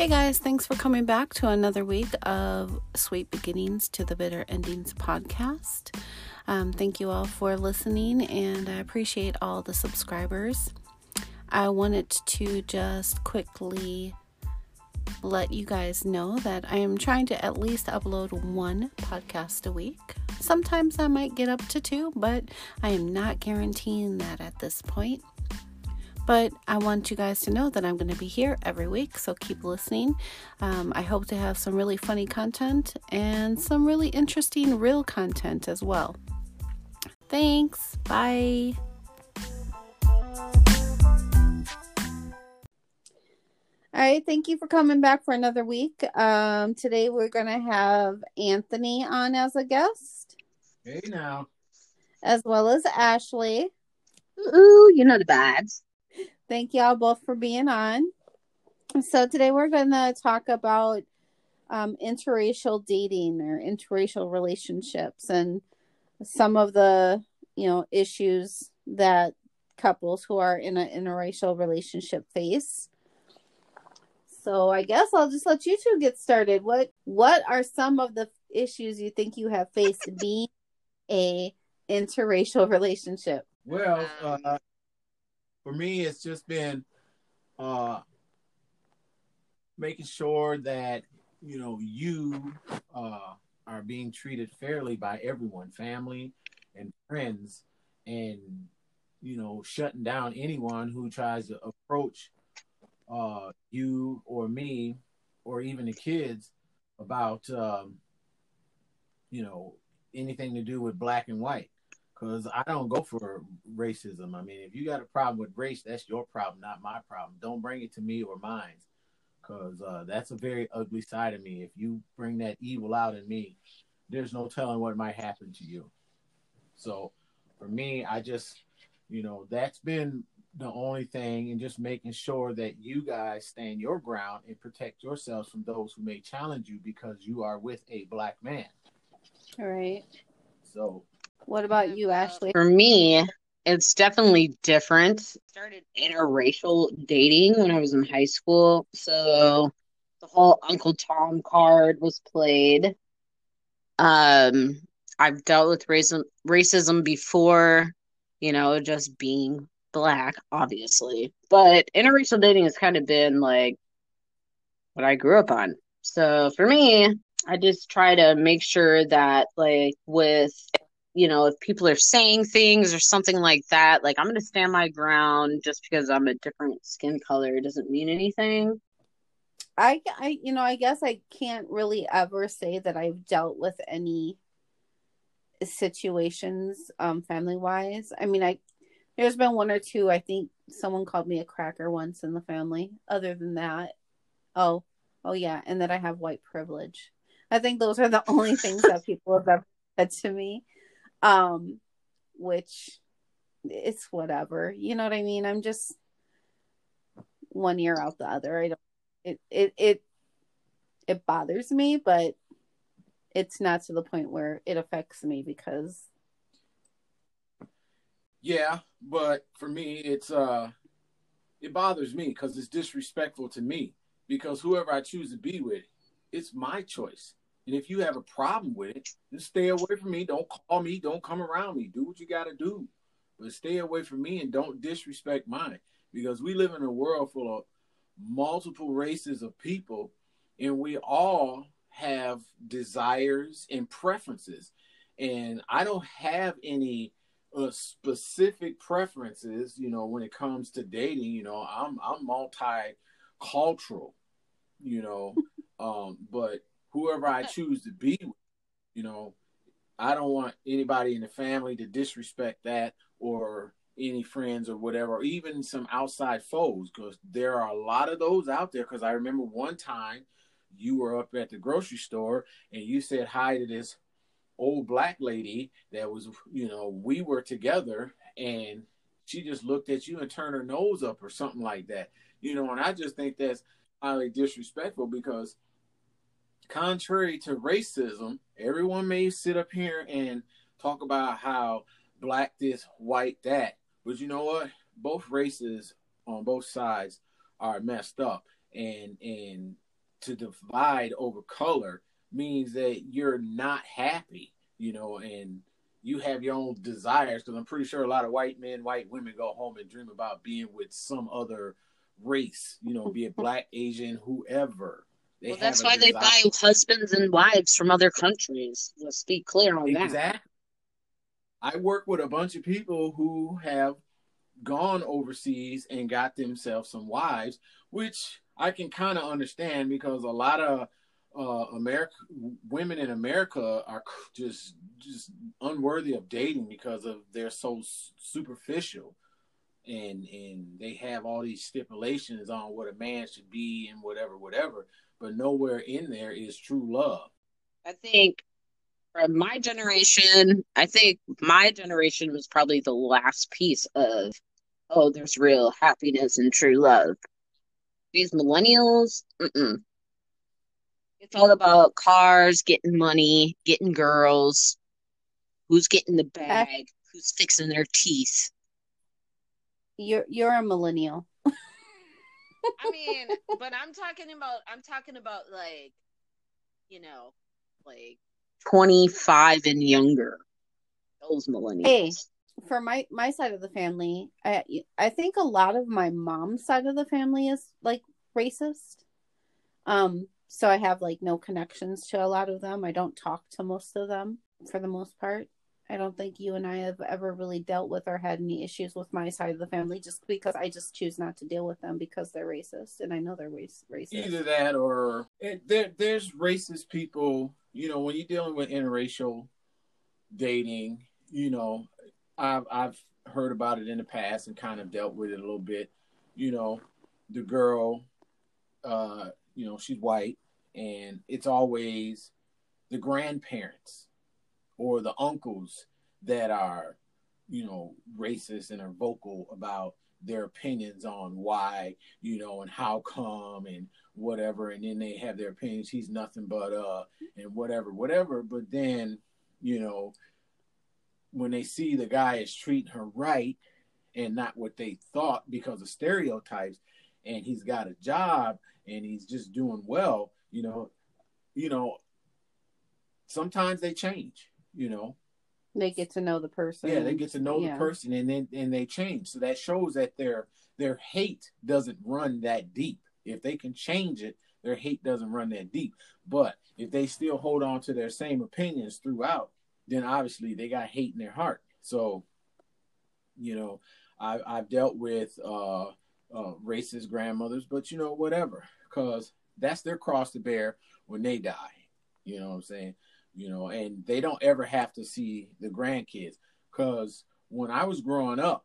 Hey guys, thanks for coming back to another week of Sweet Beginnings to the Bitter Endings podcast. Um, thank you all for listening, and I appreciate all the subscribers. I wanted to just quickly let you guys know that I am trying to at least upload one podcast a week. Sometimes I might get up to two, but I am not guaranteeing that at this point. But I want you guys to know that I'm going to be here every week, so keep listening. Um, I hope to have some really funny content and some really interesting real content as well. Thanks. Bye. All right, thank you for coming back for another week. Um, today we're going to have Anthony on as a guest. Hey now. As well as Ashley. Ooh, you know the vibes. Thank y'all both for being on. So today we're going to talk about um, interracial dating or interracial relationships and some of the you know issues that couples who are in an interracial relationship face. So I guess I'll just let you two get started. What what are some of the issues you think you have faced being a interracial relationship? Well, uh, for me, it's just been uh, making sure that you know you uh, are being treated fairly by everyone, family and friends, and you know shutting down anyone who tries to approach uh, you or me or even the kids about um, you know anything to do with black and white because I don't go for racism. I mean, if you got a problem with race, that's your problem, not my problem. Don't bring it to me or mine because uh, that's a very ugly side of me. If you bring that evil out in me, there's no telling what might happen to you. So for me, I just, you know, that's been the only thing and just making sure that you guys stand your ground and protect yourselves from those who may challenge you because you are with a black man. All right. So, what about you, Ashley? For me, it's definitely different. Started interracial dating when I was in high school. So the whole Uncle Tom card was played. Um, I've dealt with racism racism before, you know, just being black, obviously. But interracial dating has kind of been like what I grew up on. So for me, I just try to make sure that like with you know, if people are saying things or something like that, like I'm going to stand my ground just because I'm a different skin color doesn't mean anything. I, I, you know, I guess I can't really ever say that I've dealt with any situations, um, family wise. I mean, I, there's been one or two. I think someone called me a cracker once in the family. Other than that, oh, oh yeah, and that I have white privilege. I think those are the only things that people have ever said to me. Um, which it's whatever. You know what I mean? I'm just one ear out the other. I don't it it it it bothers me, but it's not to the point where it affects me because yeah, but for me it's uh it bothers me because it's disrespectful to me because whoever I choose to be with, it's my choice. And if you have a problem with it, just stay away from me. Don't call me. Don't come around me. Do what you got to do. But stay away from me and don't disrespect mine because we live in a world full of multiple races of people and we all have desires and preferences. And I don't have any uh, specific preferences, you know, when it comes to dating. You know, I'm I'm multicultural, you know, um, but whoever I choose to be with, you know, I don't want anybody in the family to disrespect that or any friends or whatever, or even some outside foes, because there are a lot of those out there. Because I remember one time you were up at the grocery store and you said hi to this old black lady that was, you know, we were together and she just looked at you and turned her nose up or something like that, you know, and I just think that's highly disrespectful because contrary to racism, everyone may sit up here and talk about how black this, white that. But you know what? Both races on both sides are messed up. And and to divide over color means that you're not happy, you know, and you have your own desires. Because I'm pretty sure a lot of white men, white women go home and dream about being with some other race, you know, be it black, Asian, whoever. They well, that's why they buy husbands and wives from other countries. Let's be clear on exactly. that. I work with a bunch of people who have gone overseas and got themselves some wives, which I can kind of understand because a lot of uh, America women in America are just just unworthy of dating because of they're so superficial and and they have all these stipulations on what a man should be and whatever whatever but nowhere in there is true love. I think from my generation i think my generation was probably the last piece of oh there's real happiness and true love. These millennials mm-mm. it's all about cars getting money getting girls who's getting the bag who's fixing their teeth you're you're a millennial. I mean, but I'm talking about I'm talking about like, you know, like 25 and younger. Those millennials. Hey, for my my side of the family, I I think a lot of my mom's side of the family is like racist. Um, so I have like no connections to a lot of them. I don't talk to most of them for the most part. I don't think you and I have ever really dealt with or had any issues with my side of the family just because I just choose not to deal with them because they're racist and I know they're racist. Either that or there, there's racist people, you know, when you're dealing with interracial dating, you know, I've, I've heard about it in the past and kind of dealt with it a little bit. You know, the girl, uh, you know, she's white and it's always the grandparents or the uncles that are, you know, racist and are vocal about their opinions on why, you know, and how come and whatever. And then they have their opinions. He's nothing but uh and whatever, whatever. But then, you know, when they see the guy is treating her right and not what they thought because of stereotypes, and he's got a job and he's just doing well, you know, you know, sometimes they change you know. They get to know the person. Yeah they get to know yeah. the person and then and they change. So that shows that their their hate doesn't run that deep. If they can change it their hate doesn't run that deep. But if they still hold on to their same opinions throughout then obviously they got hate in their heart. So you know I, i've dealt with uh, uh racist grandmothers but you know whatever because that's their cross to bear when they die. You know what i'm saying you know, and they don't ever have to see the grandkids. Cause when I was growing up,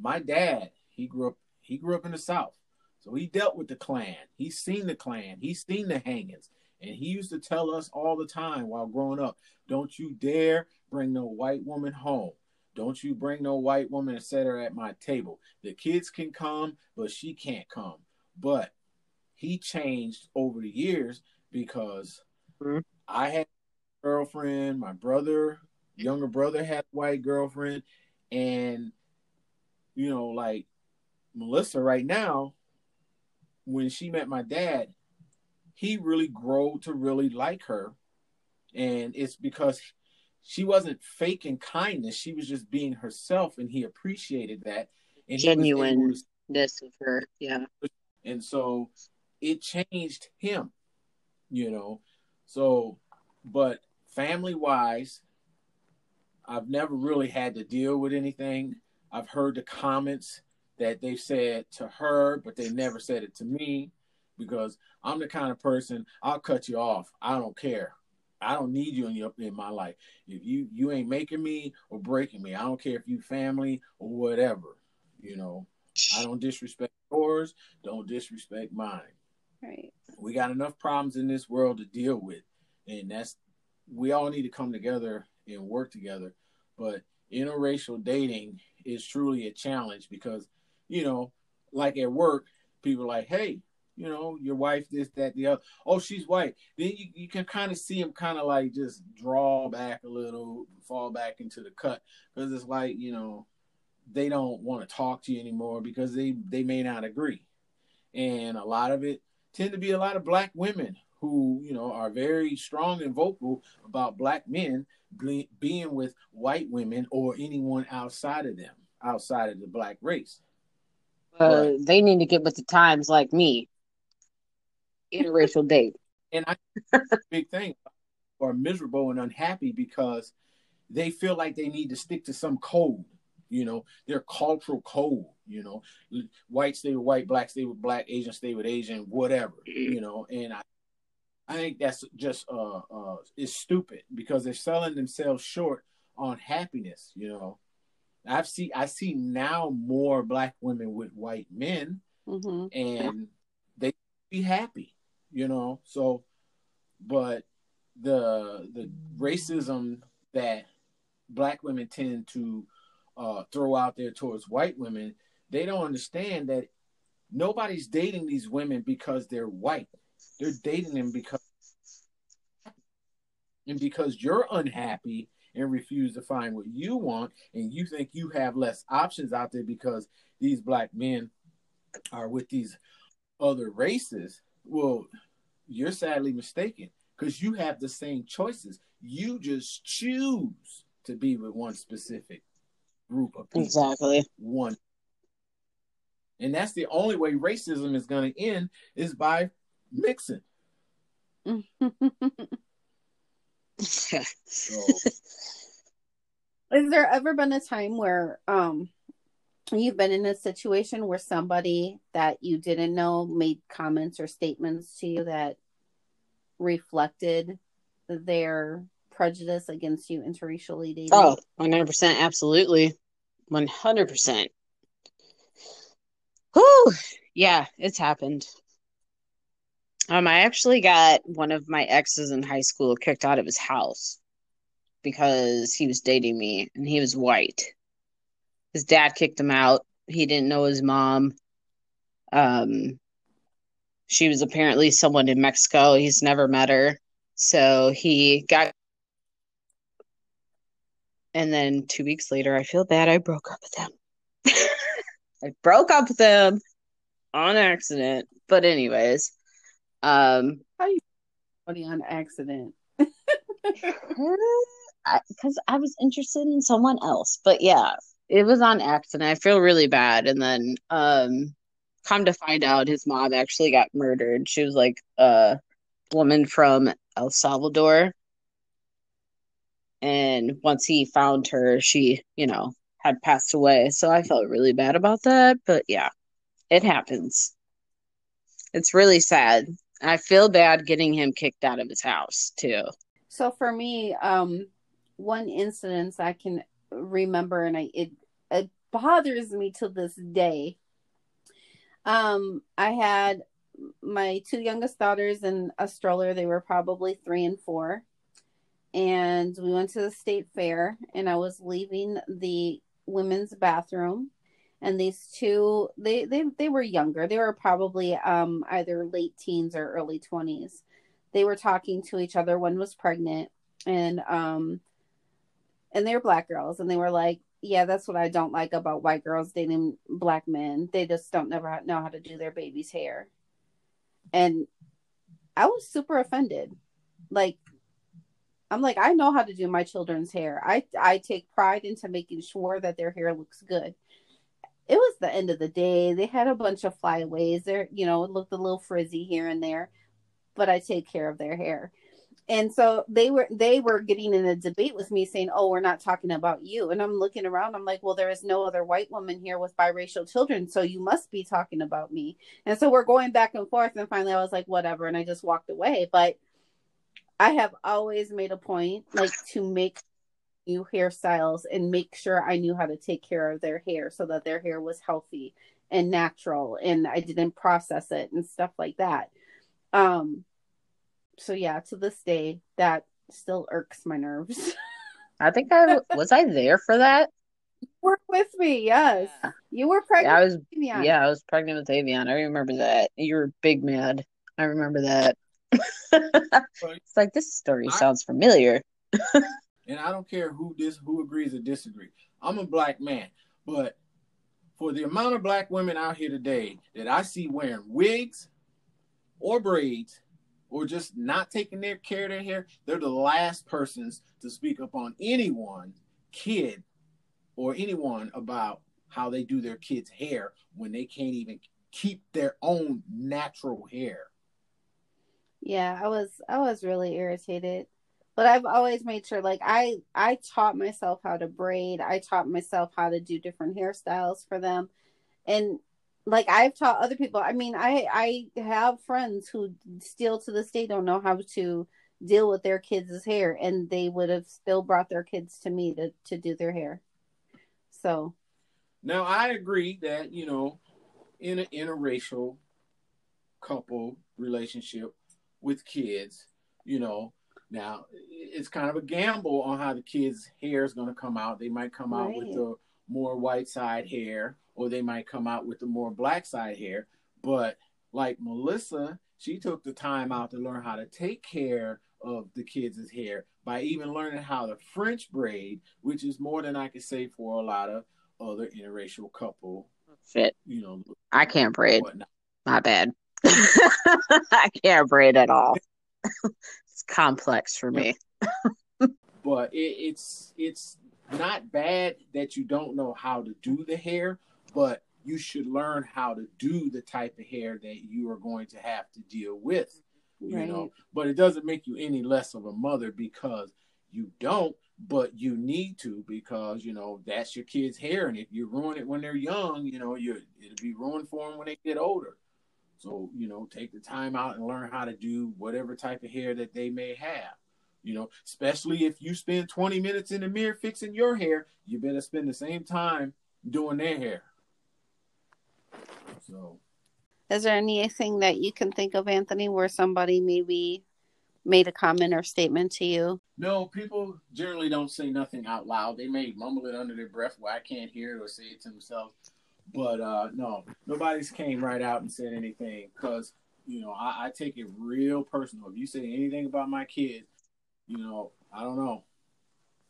my dad, he grew up he grew up in the South. So he dealt with the Klan. He's seen the Klan. He's seen the hangings. And he used to tell us all the time while growing up, don't you dare bring no white woman home. Don't you bring no white woman and set her at my table. The kids can come, but she can't come. But he changed over the years because mm-hmm. I had girlfriend. My brother, mm-hmm. younger brother, had a white girlfriend, and you know, like Melissa right now, when she met my dad, he really grew to really like her, and it's because she wasn't faking kindness; she was just being herself, and he appreciated that. And genuineness of her, yeah. And so it changed him, you know. So, but family wise, I've never really had to deal with anything. I've heard the comments that they've said to her, but they never said it to me because I'm the kind of person I'll cut you off. I don't care. I don't need you in your in my life. If you you ain't making me or breaking me, I don't care if you family or whatever. You know, I don't disrespect yours. Don't disrespect mine. Right. We got enough problems in this world to deal with, and that's we all need to come together and work together. But interracial dating is truly a challenge because, you know, like at work, people like, hey, you know, your wife, this, that, the other. Oh, she's white. Then you, you can kind of see them kind of like just draw back a little, fall back into the cut because it's like, you know, they don't want to talk to you anymore because they, they may not agree. And a lot of it tend to be a lot of black women who, you know, are very strong and vocal about black men being with white women or anyone outside of them, outside of the black race. Uh, they need to get with the times like me. Interracial date. And I big thing are miserable and unhappy because they feel like they need to stick to some code, you know, their cultural code, you know, white stay with white, black stay with black, Asian stay with Asian, whatever, you know, and I I think that's just uh uh is stupid because they're selling themselves short on happiness, you know. I've see I see now more black women with white men mm-hmm. and they be happy, you know. So but the the racism that black women tend to uh, throw out there towards white women, they don't understand that nobody's dating these women because they're white. They're dating them because and because you're unhappy and refuse to find what you want and you think you have less options out there because these black men are with these other races, well, you're sadly mistaken because you have the same choices. You just choose to be with one specific group of people. Exactly. One. And that's the only way racism is going to end is by mixing. so. Has there ever been a time where um you've been in a situation where somebody that you didn't know made comments or statements to you that reflected their prejudice against you interracially dating? Oh, 100%. Absolutely. 100%. Whew. Yeah, it's happened. Um, I actually got one of my exes in high school kicked out of his house because he was dating me and he was white. His dad kicked him out. He didn't know his mom. Um, she was apparently someone in Mexico. He's never met her. So he got. And then two weeks later, I feel bad. I broke up with him. I broke up with him on accident. But, anyways, um, how you on accident? Because I, I was interested in someone else. But yeah, it was on accident. I feel really bad. And then, um, come to find out his mom actually got murdered. She was like a woman from El Salvador. And once he found her, she, you know, had passed away. So I felt really bad about that. But yeah, it happens. It's really sad. I feel bad getting him kicked out of his house too. So for me, um, one incident I can remember, and I it it bothers me to this day. Um, I had my two youngest daughters in a stroller. They were probably three and four. And we went to the state fair, and I was leaving the women's bathroom. And these two, they, they, they were younger. They were probably um, either late teens or early 20s. They were talking to each other. One was pregnant, and um, and they were black girls, and they were like, yeah, that's what I don't like about white girls dating black men. They just don't never know how to do their baby's hair. And I was super offended. Like I'm like, I know how to do my children's hair. I I take pride into making sure that their hair looks good. It was the end of the day. They had a bunch of flyaways. There, you know, it looked a little frizzy here and there, but I take care of their hair. And so they were they were getting in a debate with me saying oh we're not talking about you. And i'm looking around. I'm like well there is no other white woman here with biracial children so you must be talking about me. And so we're going back and forth. And finally i was like whatever. And i just walked away. But i have always made a point like to make new hairstyles and make sure i knew how to take care of their hair so that their hair was healthy and natural and i didn't process it and stuff like that um so yeah, to this day, that still irks my nerves. I think I was I there for that. You were with me, yes. Yeah. You were pregnant. Yeah, I was. Avion. Yeah, I was pregnant with Avion. I remember that. You were big mad. I remember that. it's like this story I, sounds familiar. and I don't care who this who agrees or disagree. I'm a black man, but for the amount of black women out here today that I see wearing wigs, or braids or just not taking their care of their hair, they're the last persons to speak up on anyone, kid, or anyone about how they do their kids' hair when they can't even keep their own natural hair. Yeah, I was I was really irritated. But I've always made sure like I I taught myself how to braid. I taught myself how to do different hairstyles for them. And like I've taught other people. I mean, I I have friends who still to this day don't know how to deal with their kids' hair and they would have still brought their kids to me to to do their hair. So now I agree that, you know, in an interracial couple relationship with kids, you know, now it's kind of a gamble on how the kids' hair is going to come out. They might come out with the more white side hair, or they might come out with the more black side hair. But like Melissa, she took the time out to learn how to take care of the kids' hair by even learning how to French braid, which is more than I could say for a lot of other interracial couple. Fit. You know, I can't braid. Whatnot. My bad. I can't braid at all. it's complex for me. but it, it's it's not bad that you don't know how to do the hair, but you should learn how to do the type of hair that you are going to have to deal with. You right. know, but it doesn't make you any less of a mother because you don't, but you need to because you know that's your kid's hair, and if you ruin it when they're young, you know you it'll be ruined for them when they get older. So, you know, take the time out and learn how to do whatever type of hair that they may have. You know, especially if you spend 20 minutes in the mirror fixing your hair, you better spend the same time doing their hair. So, is there anything that you can think of, Anthony, where somebody maybe made a comment or statement to you? No, people generally don't say nothing out loud. They may mumble it under their breath where I can't hear it or say it to themselves. But uh, no, nobody's came right out and said anything because you know I, I take it real personal. If you say anything about my kids, you know I don't know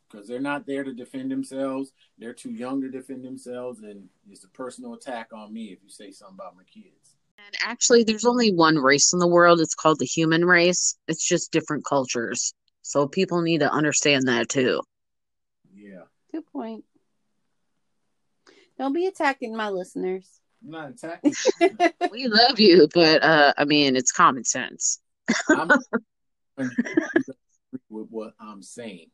because they're not there to defend themselves. They're too young to defend themselves, and it's a personal attack on me if you say something about my kids. And actually, there's only one race in the world. It's called the human race. It's just different cultures. So people need to understand that too. Yeah. Good point. Don't be attacking my listeners. I'm not attacking. we love you, but uh, I mean, it's common sense. I'm with what I'm saying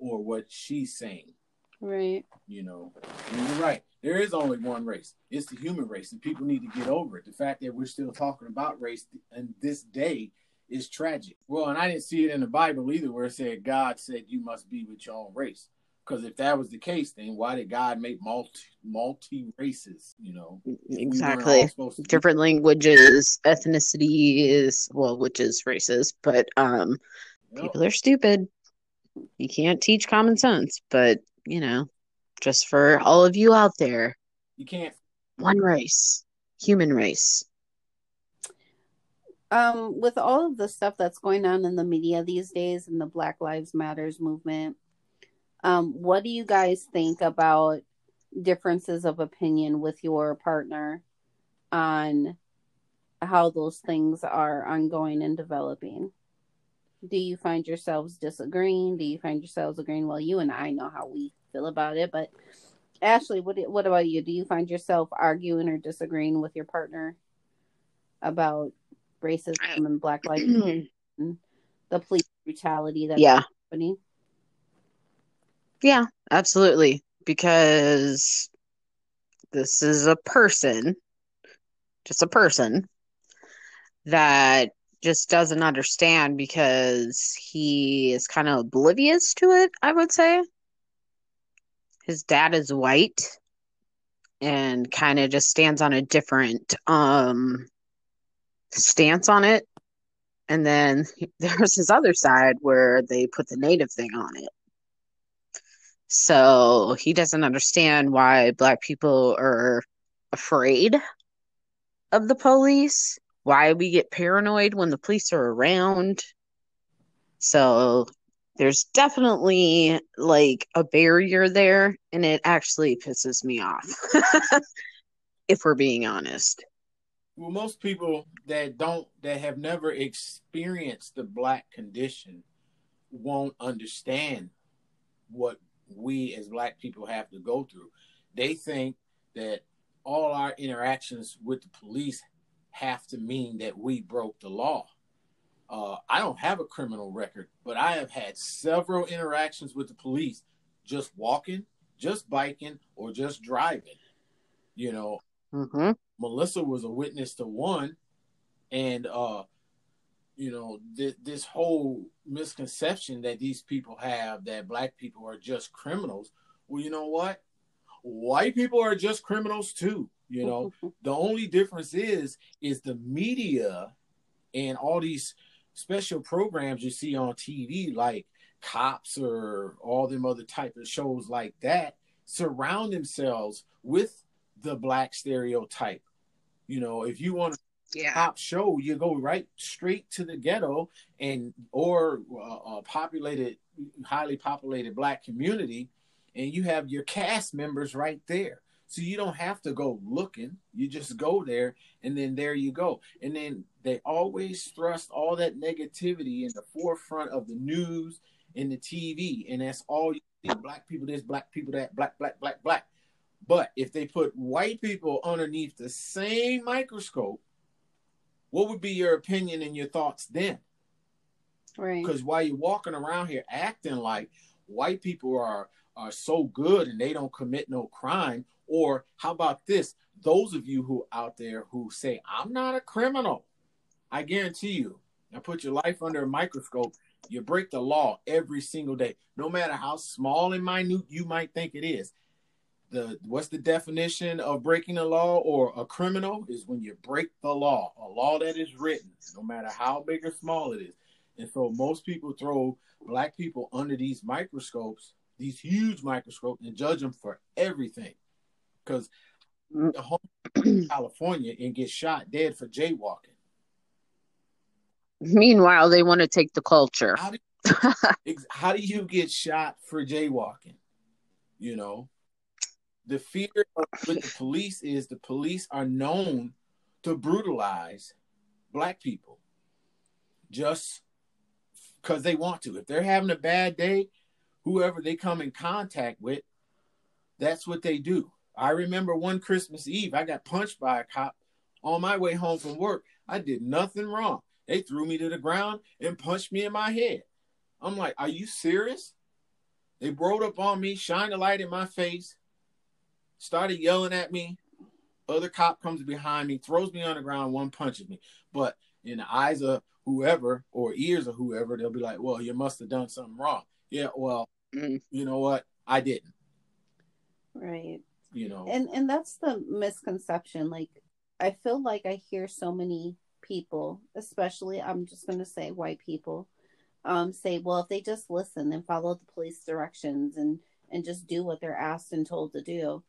or what she's saying. Right. You know, you're right. There is only one race. It's the human race, and people need to get over it. The fact that we're still talking about race and this day is tragic. Well, and I didn't see it in the Bible either, where it said God said you must be with your own race. Because if that was the case, then why did God make multi multi races? You know, exactly. We Different languages, ethnicities, well, which is races, but um, yep. people are stupid. You can't teach common sense, but you know, just for all of you out there, you can't. One race, human race. Um, with all of the stuff that's going on in the media these days and the Black Lives Matters movement, um, what do you guys think about differences of opinion with your partner on how those things are ongoing and developing? Do you find yourselves disagreeing? Do you find yourselves agreeing? Well, you and I know how we feel about it, but Ashley, what what about you? Do you find yourself arguing or disagreeing with your partner about racism and Black lives, and the police brutality that's yeah. happening? Yeah, absolutely. Because this is a person, just a person that just doesn't understand because he is kind of oblivious to it, I would say. His dad is white and kind of just stands on a different um stance on it. And then there's his other side where they put the native thing on it. So he doesn't understand why black people are afraid of the police, why we get paranoid when the police are around. So there's definitely like a barrier there, and it actually pisses me off, if we're being honest. well, most people that don't that have never experienced the black condition won't understand what we as black people have to go through. They think that all our interactions with the police have to mean that we broke the law. Uh, I don't have a criminal record, but I have had several interactions with the police just walking, just biking, or just driving. You know, Mm-hmm. Melissa was a witness to one, and uh, you know th- this whole misconception that these people have that black people are just criminals. Well, you know what? White people are just criminals too. You know, the only difference is is the media and all these special programs you see on TV, like cops or all them other type of shows like that, surround themselves with the black stereotype. You know, if you want a Yeah. top show, you go right straight to the ghetto and or uh, a populated, highly populated black community, and you have your cast members right there. So you don't have to go looking. You just go there, and then there you go. And then they always thrust all that negativity in the forefront of the news and the TV, and that's all you see. Black people this, black people that, black, black, black, black. But if they put white people underneath the same microscope, what would be your opinion and your thoughts then? Right. Because while you're walking around here acting like white people are are so good and they don't commit no crime, or how about this? Those of you who out there who say I'm not a criminal, I guarantee you, I put your life under a microscope. You break the law every single day, no matter how small and minute you might think it is. The what's the definition of breaking the law or a criminal is when you break the law, a law that is written, no matter how big or small it is. And so most people throw black people under these microscopes, these huge microscopes, and judge them for everything. Because Mm. the home in California and get shot dead for jaywalking. Meanwhile, they want to take the culture. How do ex- how do you get shot for jaywalking? You know, the fear with the police is the police are known to brutalize black people just because they want to. If they're having a bad day, whoever they come in contact with, that's what they do. I remember one Christmas Eve, I got punched by a cop on my way home from work. I did nothing wrong. They threw me to the ground and punched me in my head. I'm like, are you serious? They rode up on me, shined a light in my face, started yelling at me. Other cop comes behind me, throws me on the ground, one punches me. But in the eyes of whoever or ears of whoever, they'll be like, well, you must have done something wrong. Yeah, well, Mm. you know what? I didn't. Right. You know, And and that's the misconception. Like I feel like I hear so many people, especially I'm just gonna say white people, um, say, well, if they just listen and follow the police directions and and just do what they're asked and told to do,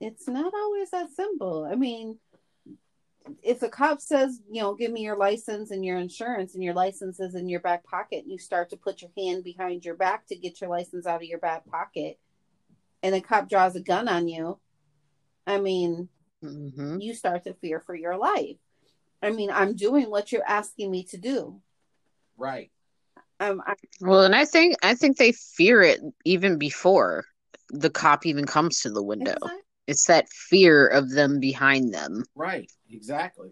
it's not always that simple. I mean, if the cop says, you know, give me your license and your insurance, and your license is in your back pocket, and you start to put your hand behind your back to get your license out of your back pocket, and the cop draws a gun on you, I mean, hmm you start to fear for your life. I mean, I'm doing what you're asking me to do. right. I'm, I, Well, and I think I think they fear it even before the cop even comes to the window. It's that fear of them behind them. Right. Exactly.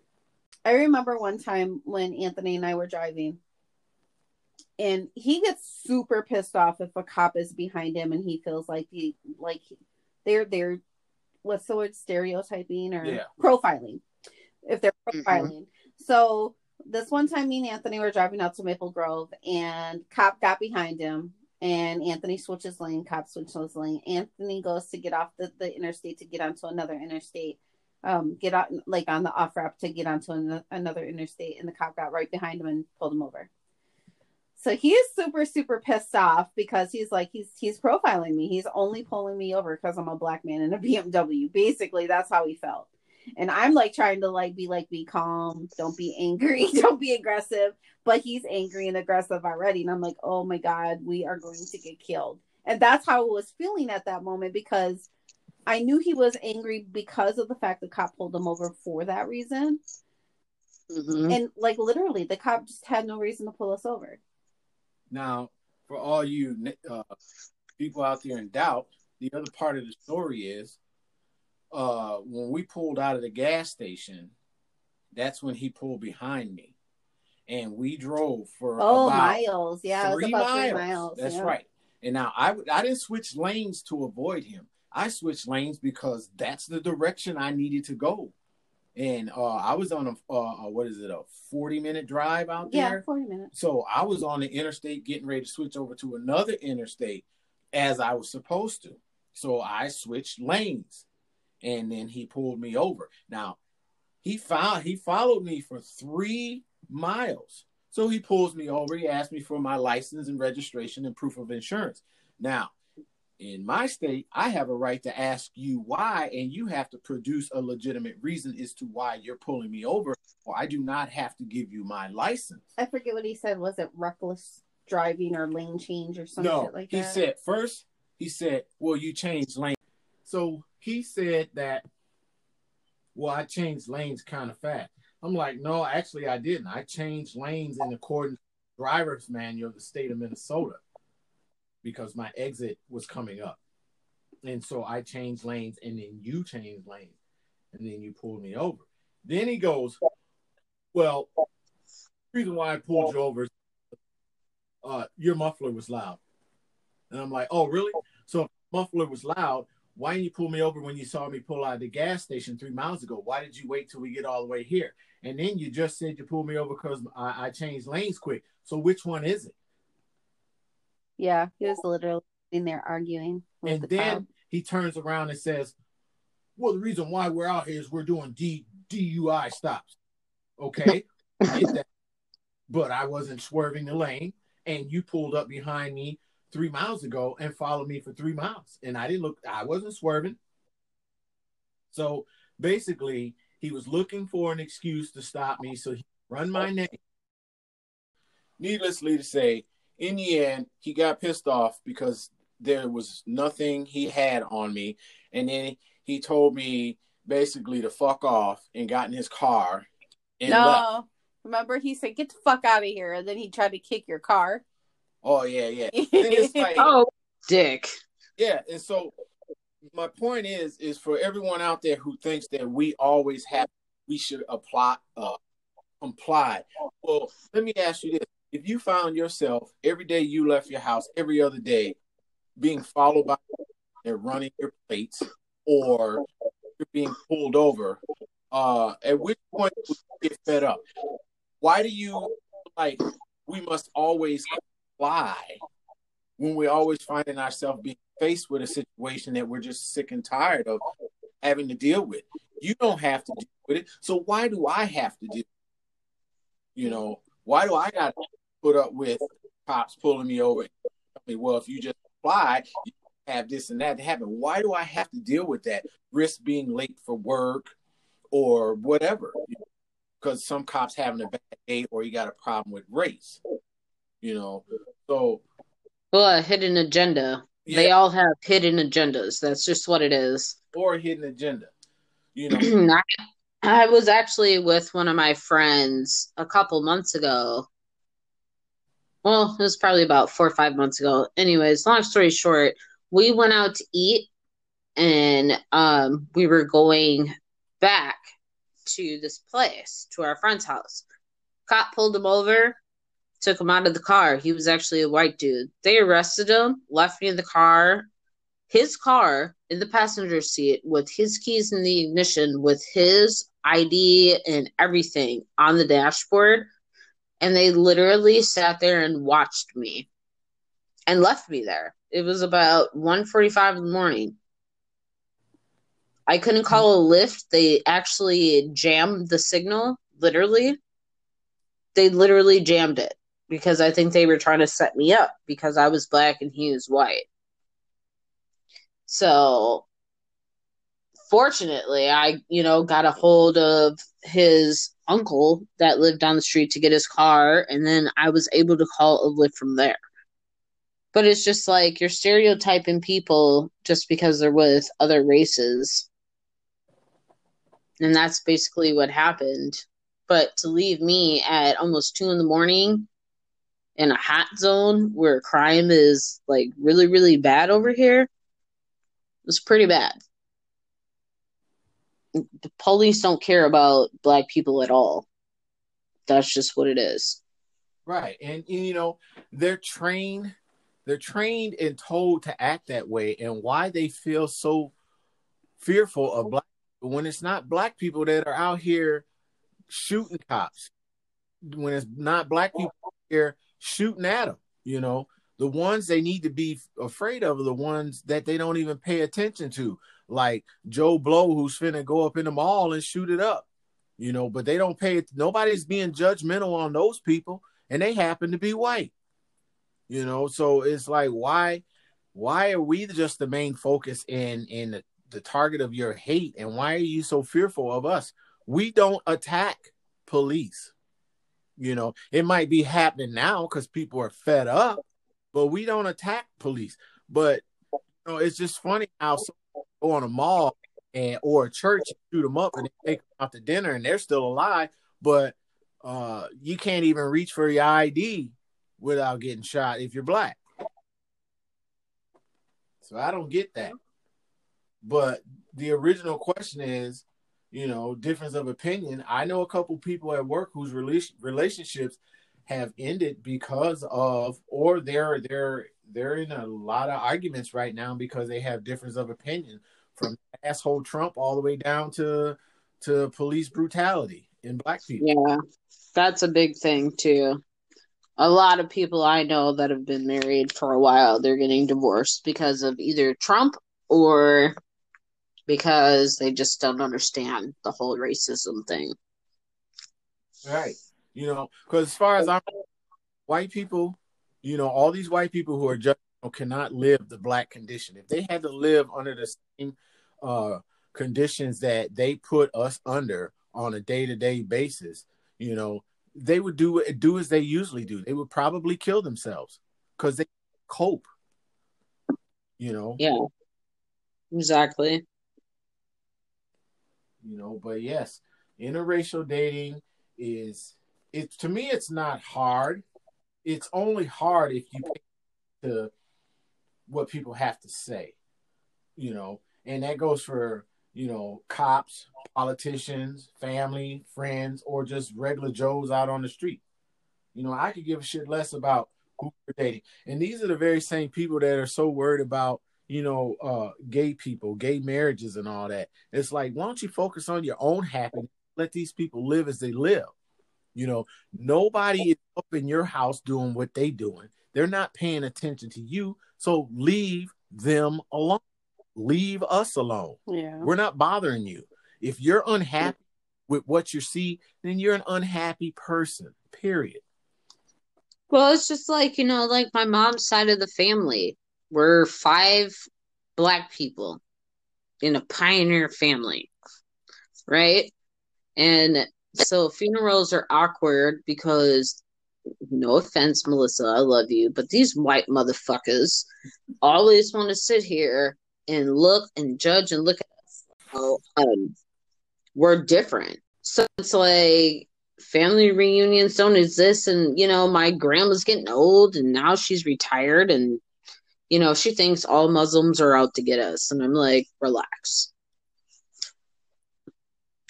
I remember one time when Anthony and I were driving, and he gets super pissed off if a cop is behind him and he feels like he like they're they're what's the word stereotyping or Yeah. profiling if they're Mhm. profiling. So this one time, me and Anthony were driving out to Maple Grove, and cop got behind him, and Anthony switches lane. Cop switches lane. Anthony goes to get off the, the interstate to get onto another interstate. Um, get out like on the off ramp to get onto an, another interstate, and the cop got right behind him and pulled him over. So he is super super pissed off because he's like he's he's profiling me. He's only pulling me over because I'm a black man in a BMW. Basically, that's how he felt and I'm like trying to like be like be calm, don't be angry, don't be aggressive, but he's angry and aggressive already and I'm like, "Oh my god, we are going to get killed." And that's how I was feeling at that moment because I knew he was angry because of the fact the cop pulled him over for that reason. Mhm. And like literally, the cop just had no reason to pull us over. Now, for all you uh, people out there in doubt, the other part of the story is uh, when we pulled out of the gas station, that's when he pulled behind me. And we drove for Oh, about miles. Yeah, it was three about miles. three miles. That's yeah. right. And now I I didn't switch lanes to avoid him. I switched lanes because that's the direction I needed to go. And uh, I was on a uh, what is it a forty minute drive out there? Yeah, 40 minutes. So I was on the interstate getting ready to switch over to another interstate as I was supposed to. So I switched lanes and then he pulled me over. Now he found he followed me for three miles. So he pulls me over. He asked me for my license and registration and proof of insurance. Now, in my state, I have a right to ask you why, and you have to produce a legitimate reason as to why you're pulling me over, or I do not have to give you my license. I forget what he said. Was it reckless driving or lane change or something no, like he that? said first. He said, "Well, you changed lane." So he said that. Well, I changed lanes kind of fast. I'm like, no, actually, I didn't. I changed lanes in accordance with driver's manual of the state of Minnesota because my exit was coming up, and so I changed lanes, and then you changed lanes, and then you pulled me over. Then he goes, "Well, the reason why I pulled you over is uh, your muffler was loud." And I'm like, oh, really? So muffler was loud. Why didn't you pull me over when you saw me pull out of the gas station three miles ago? Why did you wait till we get all the way here? And then you just said you pulled me over because I, I changed lanes quick. So which one is it? Yeah, he was literally in there arguing. With And the then cop. he turns around and says, well, the reason why we're out here is we're doing D, DUI stops. Okay, I. But I wasn't swerving the lane, and you pulled up behind me three miles ago and followed me for three miles. And I didn't look, I wasn't swerving. So basically, he was looking for an excuse to stop me so he run my name. Needlessly to say, in the end, he got pissed off because there was nothing he had on me. And then he told me basically to fuck off and got in his car and no, left. remember he said, "Get the fuck out of here," and then he tried to kick your car. Oh, yeah, yeah. And it's like, Oh, dick. Yeah, and so my point is, is for everyone out there who thinks that we always have, we should apply, uh, comply. Well, let me ask you this: If you found yourself every day you left your house, every other day, being followed by and running your plates, or you're being pulled over, uh, at which point would you get fed up? Why do you like? We must always comply when we're always finding ourselves being faced with a situation that we're just sick and tired of having to deal with. You don't have to deal with it. So why do I have to deal? You know, why do I got to put up with cops pulling me over? well, if you just apply, you have this and that to happen. Why do I have to deal with that? Risk being late for work or whatever. Because some cops having a bad day or you got a problem with race. You know, so Well, a hidden agenda. They all have hidden agendas. That's just what it is. or a hidden agenda. You know, I, I was actually with one of my friends a couple months ago. Well, it was probably about four or five months ago. Anyways, long story short, we went out to eat and um, we were going back to this place, to our friend's house. Cop pulled him over, took him out of the car. He was actually a white dude. They arrested him, left me in the car, his car in the passenger seat with his keys in the ignition, with his ID and everything on the dashboard. And they literally sat there and watched me and left me there. It was about 1.45 in the morning. I couldn't call a Lyft. They actually jammed the signal, literally. They literally jammed it because I think they were trying to set me up because I was black and he was white. So fortunately, I, you know, got a hold of his uncle that lived down the street to get his car and then I was able to call a Lyft from there. But it's just like you're stereotyping people just because they're with other races. And that's basically what happened. But to leave me at almost two in the morning in a hot zone where crime is like really, really bad over here, it's pretty bad. The police don't care about black people at all. That's just what it is. Right. And, and you know, they're trained they're trained and told to act that way and why they feel so fearful of black when it's not black people that are out here shooting cops when it's not black people here shooting at them you know? The ones they need to be afraid of are the ones that they don't even pay attention to. Like joe blow who's finna go up in the mall and shoot it up you know? But they don't pay it nobody's being judgmental on those people and they happen to be white you know? So it's like why why are we just the main focus in in the, the target of your hate? And why are you so fearful of us? We don't attack police you know it might be happening now because people are fed up but we don't attack police but you know it's just funny how go on a mall and or a church shoot them up and they take them out to dinner and they're still alive but uh you can't even reach for your id without getting shot if you're black. So I don't get that. But the original question is, you know, difference of opinion. I know a couple people at work whose relationships have ended because of, or they're they're they're in a lot of arguments right now because they have difference of opinion from asshole Trump all the way down to to police brutality in black people. Yeah, that's a big thing too a lot of people I know that have been married for a while, they're getting divorced because of either Trump or because they just don't understand the whole racism thing. Right. You know, because as far as I'm white people, you know, all these white people who are just you know, cannot live the black condition. If they had to live under the same uh, conditions that they put us under on a day to day basis, you know, they would do do as they usually do. They would probably kill themselves because they cope. You know. Yeah. Exactly. You know, but yes, interracial dating is it's to me it's not hard. It's only hard if you pay to what people have to say. You know, and that goes for you know, cops, politicians, family, friends, or just regular Joes out on the street. You know, I could give a shit less about who you're dating. And these are the very same people that are so worried about, you know, uh, gay people, gay marriages, and all that. It's like, why don't you focus on your own happiness? Let these people live as they live. You know, nobody is up in your house doing what they doing. They're not paying attention to you. So leave them alone leave us alone. Yeah. We're not bothering you. If you're unhappy with what you see, then you're an unhappy person. Period. Well, it's just like, you know, like my mom's side of the family. We're five black people in a pioneer family. Right? And so funerals are awkward because no offense, Melissa, I love you, but these white motherfuckers always want to sit here and look and judge and look at us. Um, we're different. So it's like family reunions don't exist. And, you know, my grandma's getting old and now she's retired and, you know, she thinks all Muslims are out to get us. And I'm like, relax.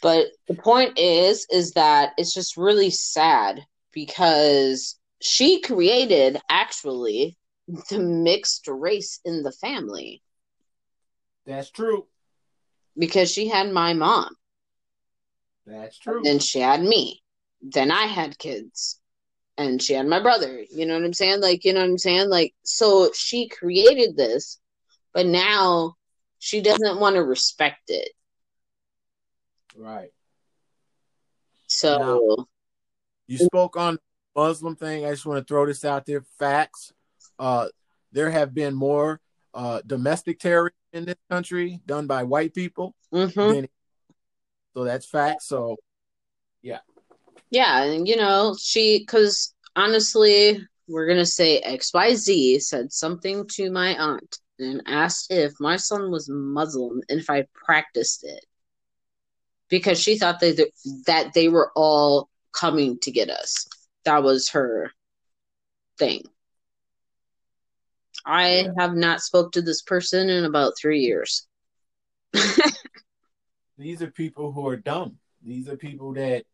But the point is, is that it's just really sad because she created actually the mixed race in the family. That's true. Because she had my mom. That's true. Then she had me. Then I had kids. And she had my brother. You know what I'm saying? Like, you know what I'm saying? Like, so she created this, but now she doesn't want to respect it. Right. So now, you spoke on Muslim thing. I just want to throw this out there. Facts. Uh, there have been more uh, domestic terrorism in this country done by white people. Mm-hmm. so that's fact. So, yeah. Yeah, and you know, she, because honestly, we're going to say XYZ said something to my aunt and asked if my son was Muslim and if I practiced it. because she thought that that they were all coming to get us. That was her thing. I have not spoke to this person in about three years. These are people who are dumb. These are people that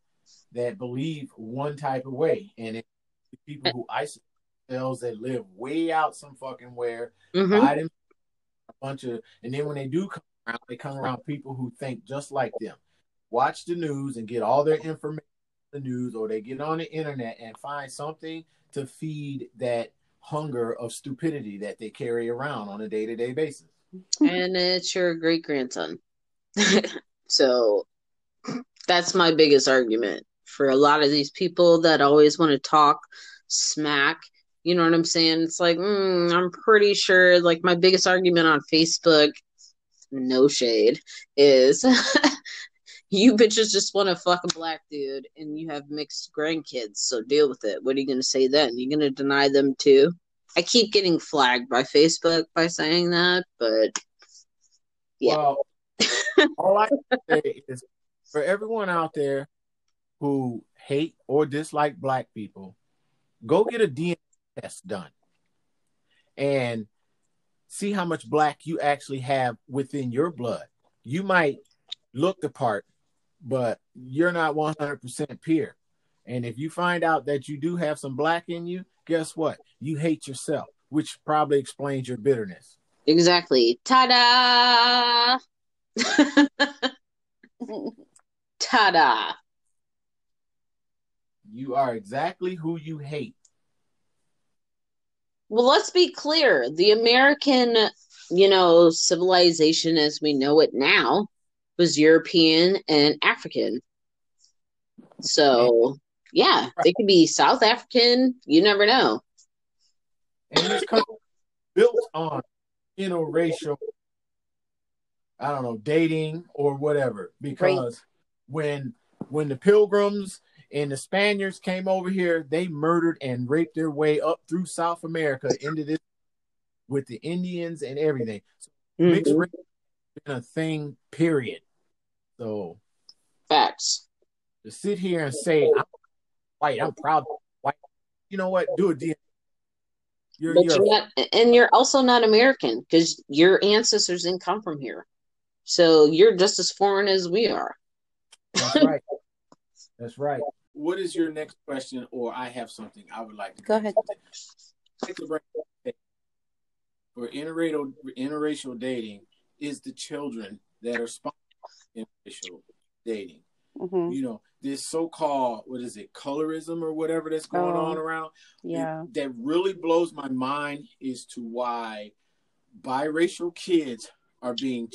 that believe one type of way, and it's people who isolate themselves that live way out some fucking where, Mhm. buy them a bunch of, and then when they do come around, they come around people who think just like them. Watch the news and get all their information the news, or they get on the internet and find something to feed that hunger of stupidity that they carry around on a day to day basis. and it's your great grandson. so that's my biggest argument for a lot of these people that always want to talk smack. You know what I'm saying? It's like, mm, I'm pretty sure, like, my biggest argument on Facebook, no shade, is you bitches just want to fuck a black dude and you have mixed grandkids, so deal with it. What are you going to say then? You're going to deny them too? I keep getting flagged by Facebook by saying that, but Yeah. Well, all I can say is for everyone out there who hate or dislike black people, go get a DNA test done and see how much black you actually have within your blood. You might look the part, but you're not 100% pure. And if you find out that you do have some black in you, guess what? You hate yourself, which probably explains your bitterness. Exactly. Ta da! Ta da! You are exactly who you hate. Well, let's be clear. The American, you know, civilization as we know it now was European and African. So, yeah, they could be South African. You never know. and this country built on interracial i don't know dating or whatever because when when the pilgrims and the spaniards came over here they murdered and raped their way up through south america into this with the indians and everything so mixed Mhm. race has been a thing period so Facts. to sit here and say i'm white i'm proud white you know what do a DNA. You're, But you're you're not, and you're also not American because your ancestors didn't come from here. So you're just as foreign as we are. That's right. That's right. What is your next question? Or I have something I would like to Go ahead. I'd like to bring up For interracial interracial dating is the children that are sponsoring interracial dating. hmm You know, this so-called what is it, colorism or whatever that's going Oh. on around. Yeah. That really blows my mind is to why biracial kids are being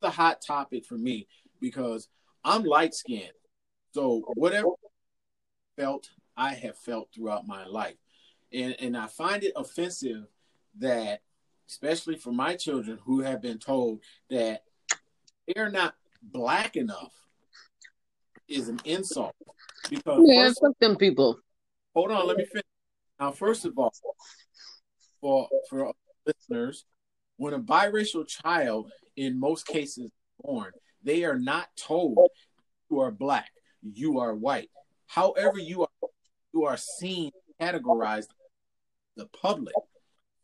the hot topic for me because I'm light skinned. So whatever I felt, I have felt throughout my life. And and I find it offensive that especially for my children who have been told that they're not black enough is an insult. Because Yeah, fuck them people. hold on, let me finish. Now, first of all, for for listeners, when a biracial child, in most cases, born, they are not told you are black, you are white. However, you are you are seen categorized the public.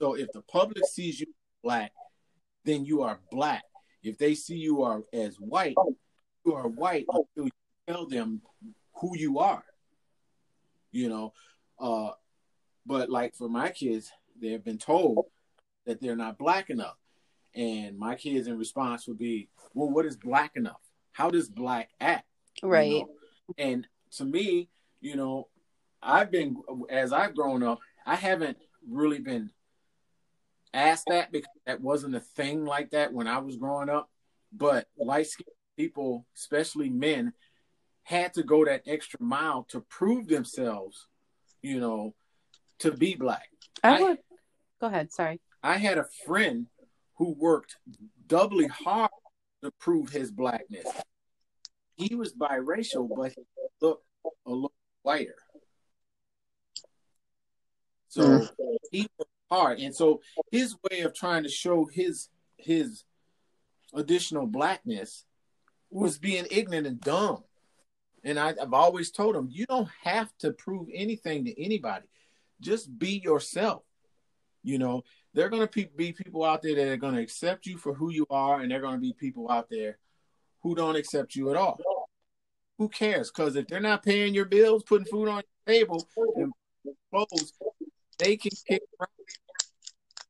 So if the public sees you black, then you are black. If they see you are as white, you are white until you tell them who you are. You know, uh, but like for my kids, they have been told that they're not black enough. And my kids in response would be, Well, what is black enough? How does black act? you Right. know? And to me, you know, I've been as I've grown up, I haven't really been asked that because that wasn't a thing like that when I was growing up. But light skinned people, especially men, had to go that extra mile to prove themselves, you know, to be black. I I- would. Go ahead. Sorry. I had a friend who worked doubly hard to prove his blackness. He was biracial, but he looked a little whiter. So Mm. he worked hard, and so his way of trying to show his his additional blackness was being ignorant and dumb. And I, have always told him, you don't have to prove anything to anybody. Just be yourself. You know, there are going to be people out there that are going to accept you for who you are, and there are going to be people out there who don't accept you at all. Who cares? Because if they're not paying your bills, putting food on your table, and clothes, they can kick around.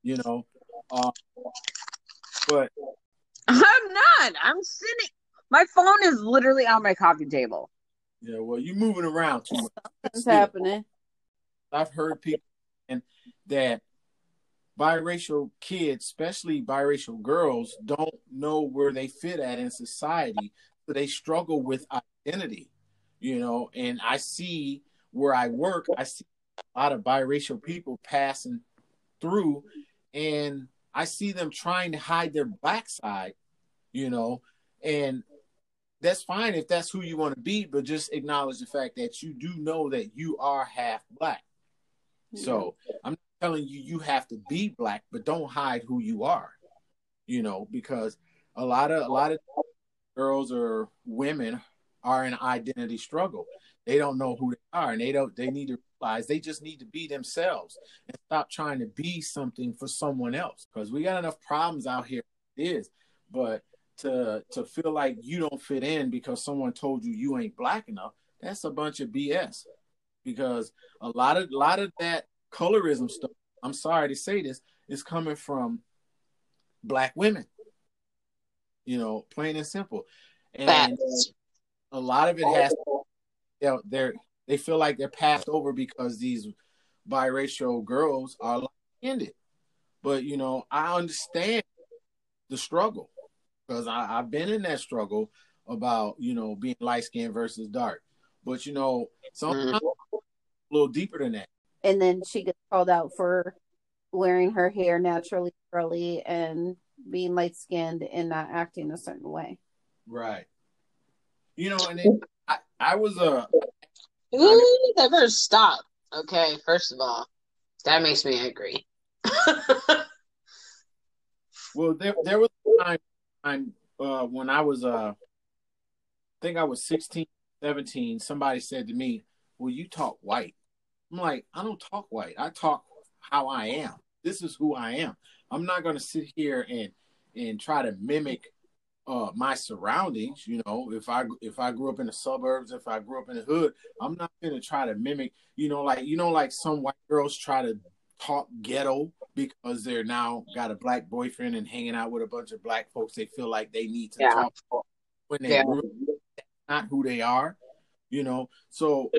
You know, uh, but I'm not. I'm sitting. My phone is literally on my coffee table. Yeah, well, you're moving around too much. What's happening? I've heard people and that biracial kids, especially biracial girls, don't know where they fit at in society, so they struggle with identity. You know, and I see where I work, I see a lot of biracial people passing through, and I see them trying to hide their black side. You know, and that's fine if that's who you want to be, but just acknowledge the fact that you do know that you are half black. So I'm telling you you have to be black, but don't hide who you are. You know, because a lot of a lot of girls or women are in identity struggle. They don't know who they are, and they don't. They need to realize they just need to be themselves and stop trying to be something for someone else. Because we got enough problems out here. It is, but to to feel like you don't fit in because someone told you you ain't black enough, that's a bunch of BS. Because a lot of a lot of that colorism stuff, I'm sorry to say this, is coming from black women. You know, plain and simple. And Facts. a lot of it has you know, they're they feel like they're passed over because these biracial girls are ended. But you know, I understand the struggle because I've been in that struggle about you know being light skinned versus dark. But you know, sometimes mm-hmm. a little deeper than that. And then she gets called out for wearing her hair naturally curly and being light skinned and not acting a certain way. Right. You know, and then I, I was a. Uh, Ooh, never stop. Okay, first of all, that makes me angry. well, there there was a time time uh, when I was, uh, I think I was 16, 17, somebody said to me, Well, you talk white. I'm like, I don't talk white. I talk how I am. This is who I am. I'm not going to sit here and and try to mimic uh, my surroundings. You know, if I if I grew up in the suburbs, if I grew up in the hood, I'm not going to try to mimic. You know, like you know, like some white girls try to talk ghetto because they're now got a black boyfriend and hanging out with a bunch of black folks. They feel like they need to yeah. talk when they yeah. not who they are, you know. So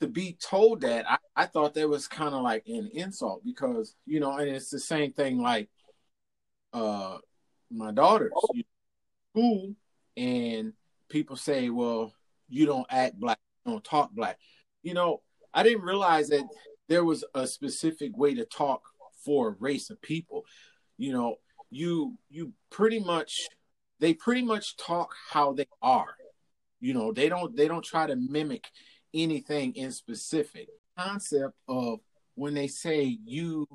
to be told that, I, I thought that was kind of like an insult because you know, and it's the same thing like uh my daughters you know, school and people say, well, you don't act black, you don't talk black. You know, I didn't realize that there was a specific way to talk for a race of people. You know, you you pretty much they pretty much talk how they are. You know, they don't they don't try to mimic anything in specific. Concept of when they say you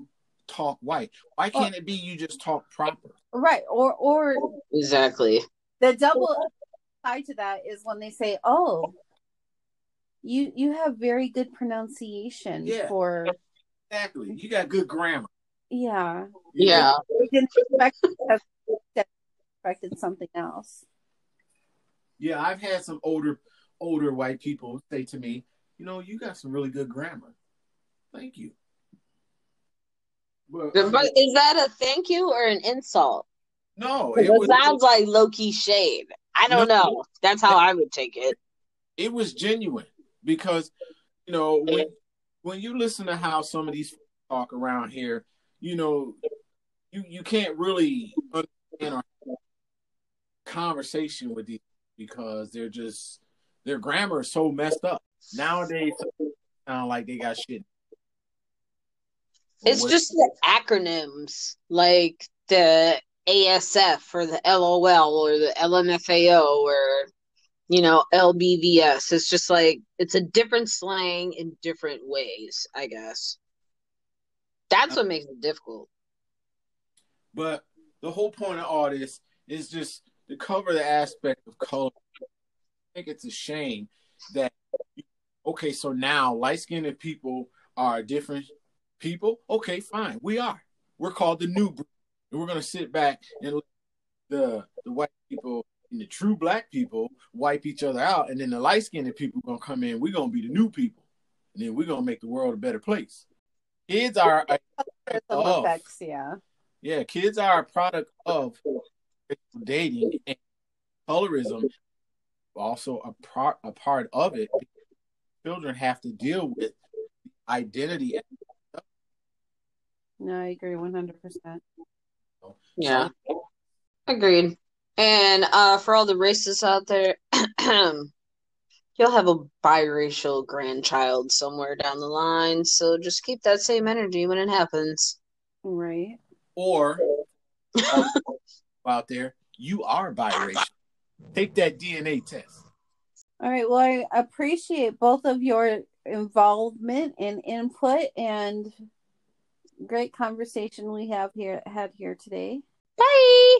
talk white. Why oh. can't it be you just talk proper? Right. Or or exactly. The double side to that is when they say, "Oh, you you have very good pronunciation yeah, for exactly. You got good grammar. Yeah. Yeah. They didn't expect expected something else. Yeah, I've had some older older white people say to me, you know, you got some really good grammar. Thank you. But, but is that a thank you or an insult? No, it, it sounds like low key shade. I don't no, know. That's how I would take it. It was genuine because you know when when you listen to how some of these talk around here, you know, you you can't really understand our conversation with these because they're just their grammar is so messed up nowadays. Sound like they got shit. It's just the acronyms, like the ASF or the LOL or the LMFAO or you know, LBVS. It's just like it's a different slang in different ways, I guess. That's what makes it difficult. But the whole point of all this is just to cover the aspect of color. I think it's a shame that okay, so now light skinned people are different people. Okay, fine, we are. We're called the new breed, and we're gonna sit back and let the the white people and the true black people wipe each other out, and then the light skinned people gonna come in. We're gonna be the new people, and then we're gonna make the world a better place. Kids are a product of, effects, yeah. yeah, kids are a product of dating and colorism. Also, a part a part of it. Children have to deal with identity. No, I agree one hundred percent. Yeah. Agreed. And uh, for all the racists out there, you'll have a biracial grandchild somewhere down the line. So just keep that same energy when it happens. Right. Or out there, you are biracial. Take that DNA test. All right. Well, I appreciate both of your involvement and input and great conversation we have here had here today. Bye.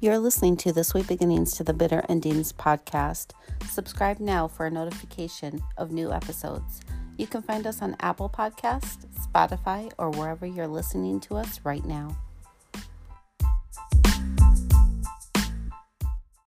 You're listening to the Sweet Beginnings to the Bitter Endings podcast. Subscribe now for a notification of new episodes. You can find us on Apple Podcasts, Spotify, or wherever you're listening to us right now.